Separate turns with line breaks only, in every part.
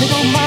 little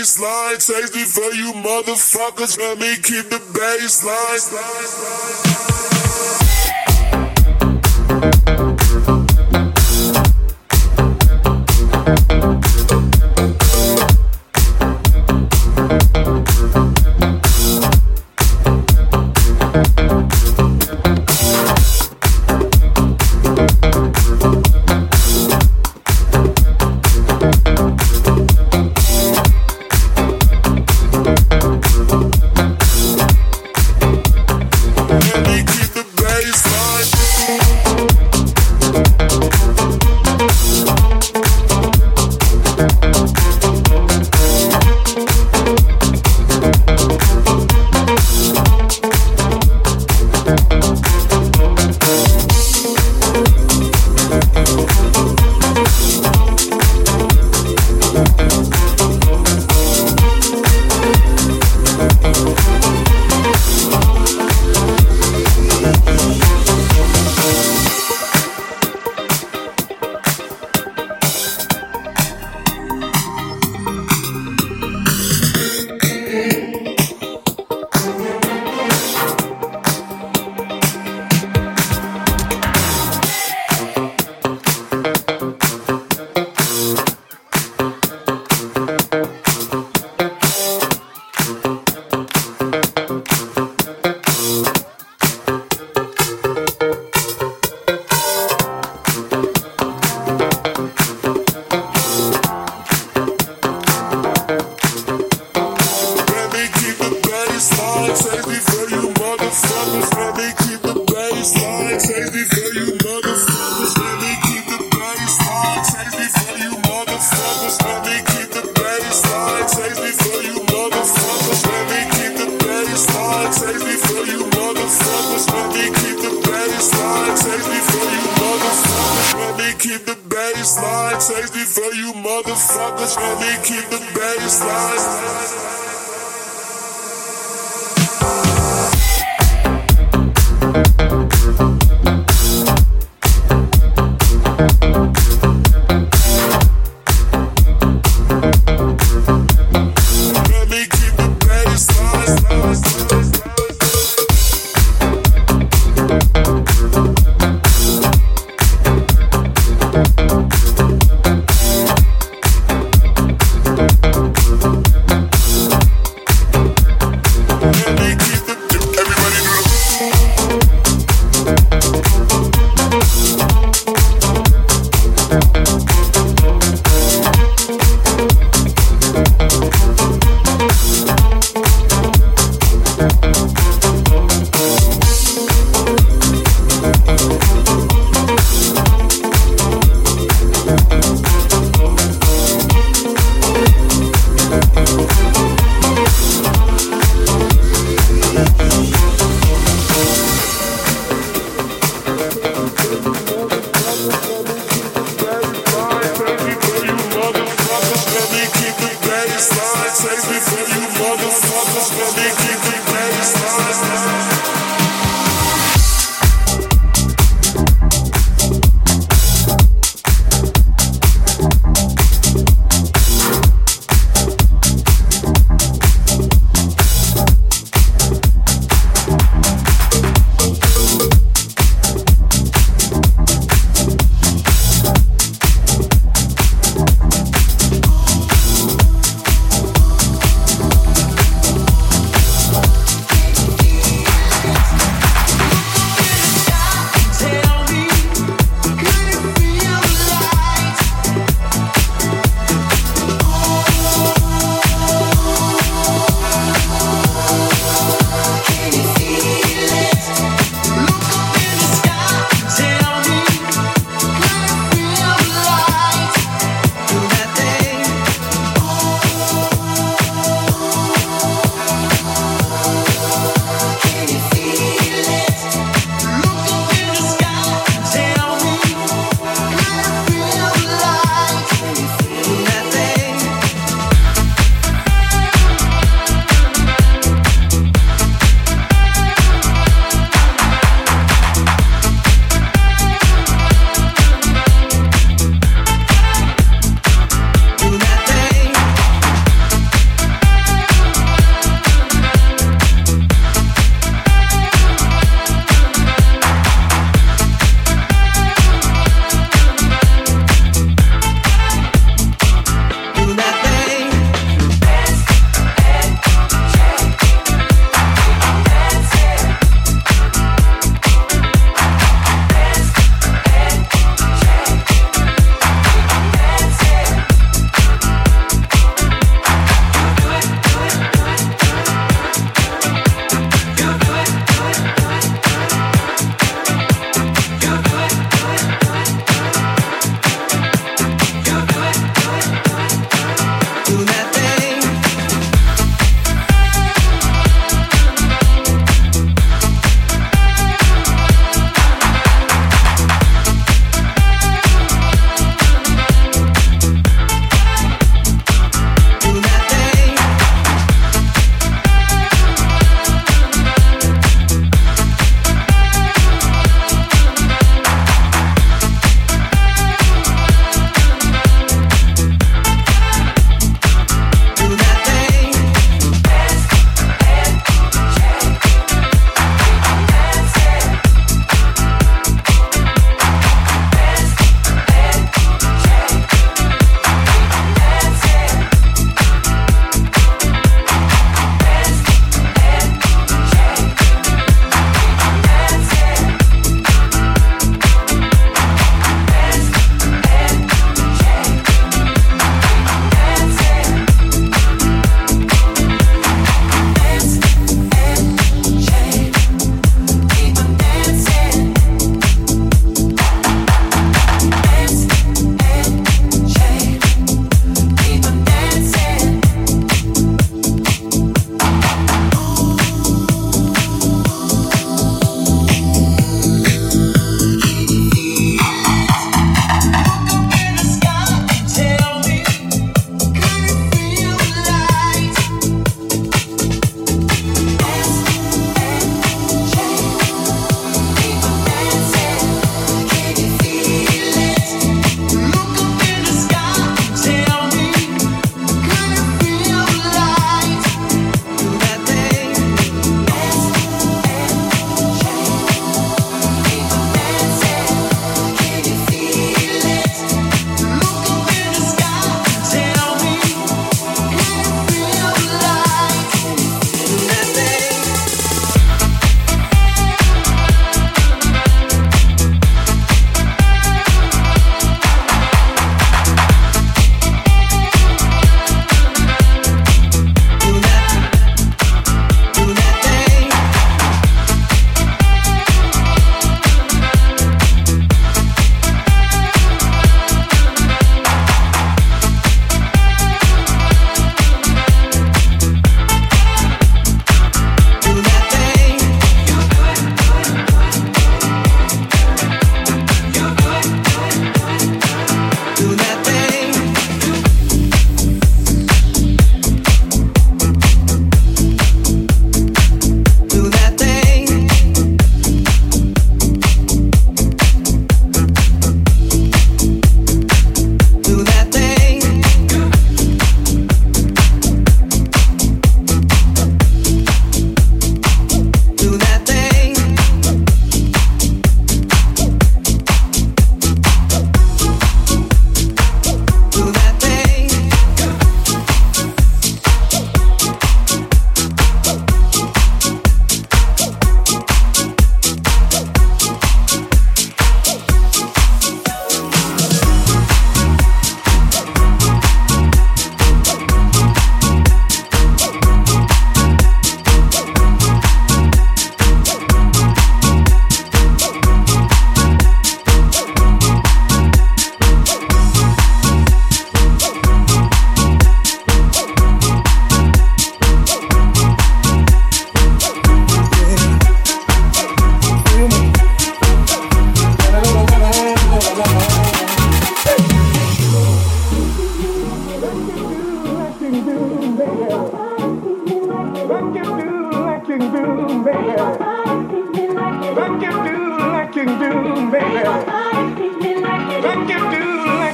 baseline. Takes me for you motherfuckers. Let me keep the baseline.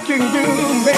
Do,
can do,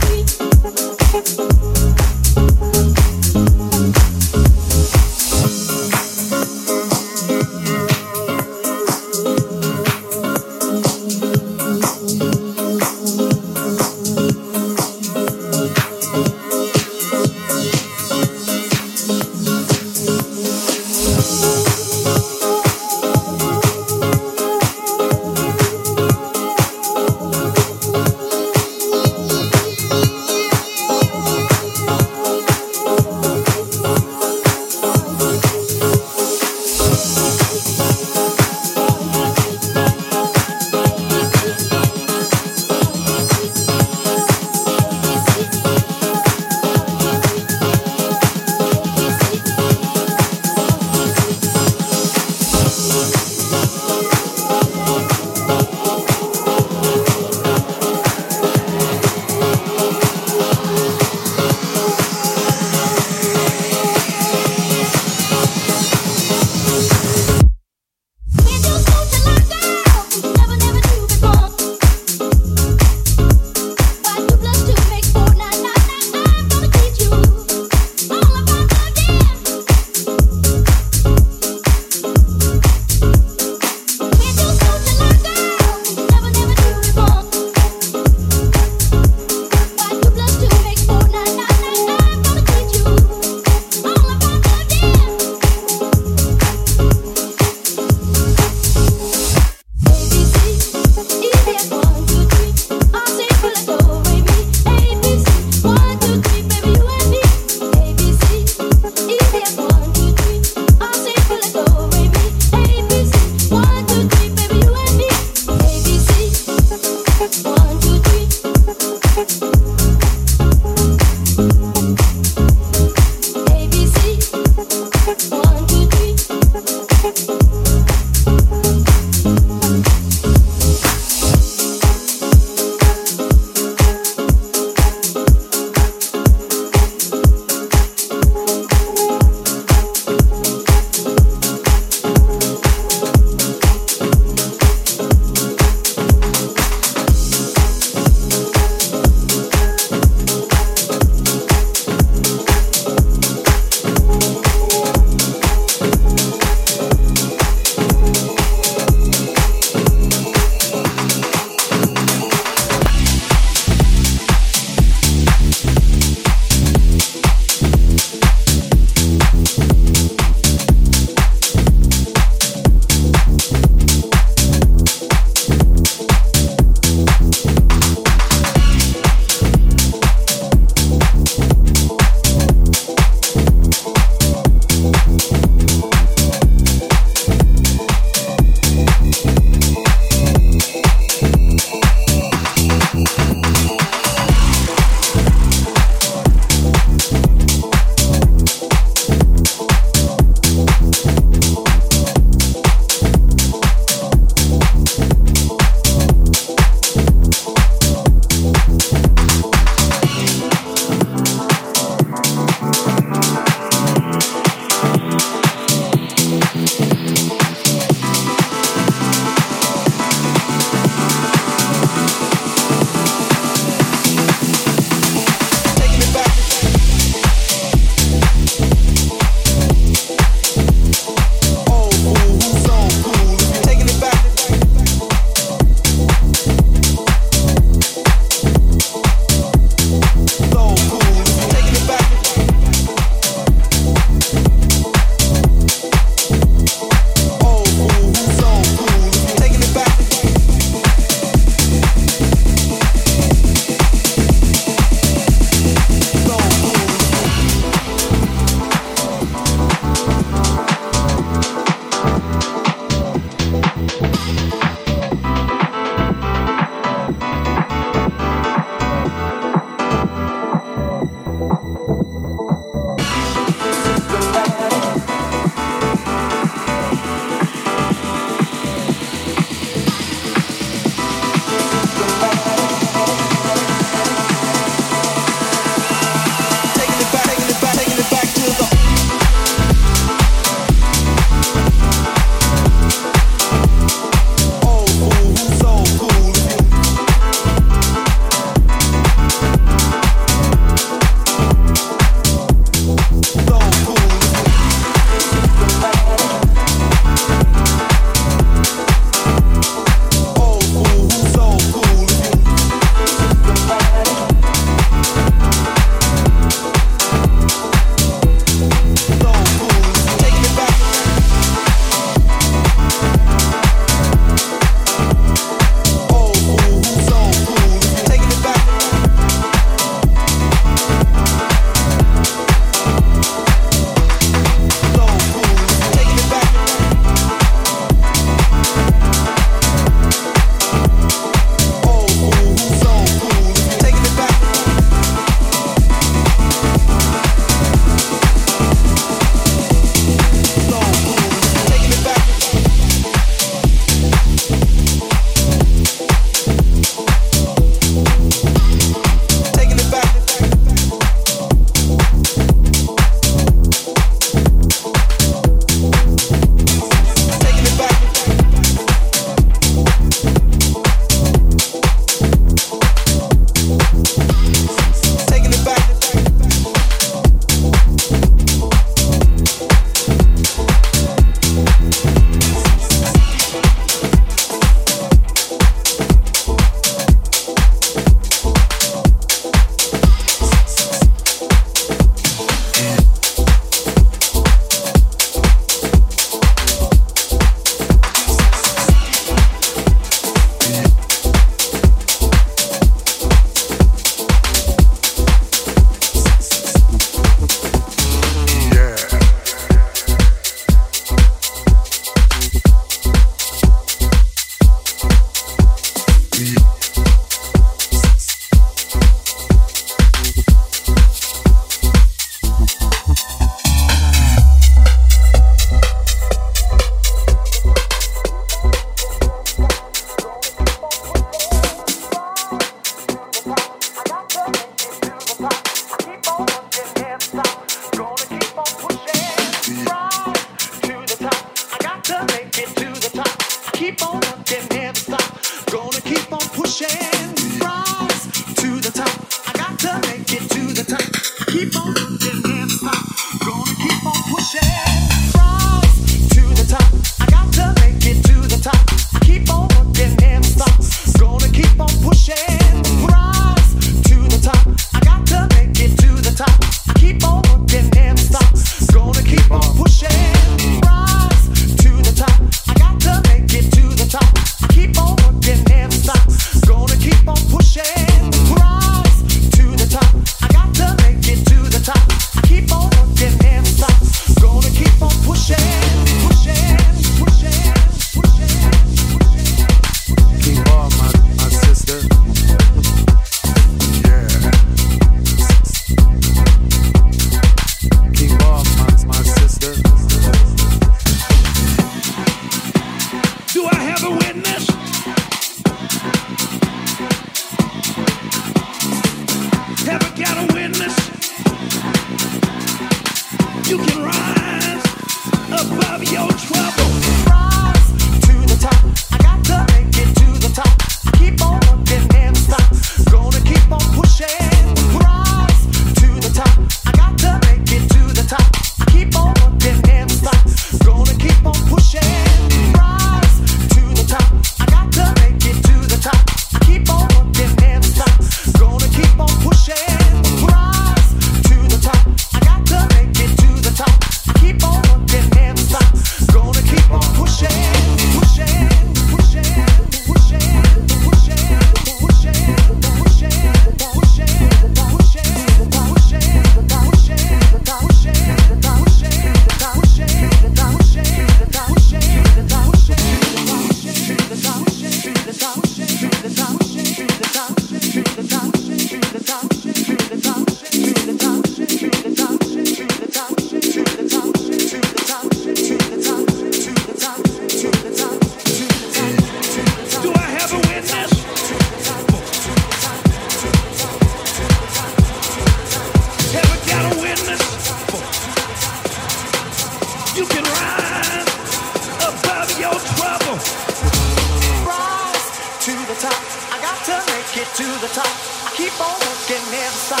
to the top. I keep on working, never stop.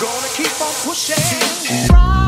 Gonna keep on pushing.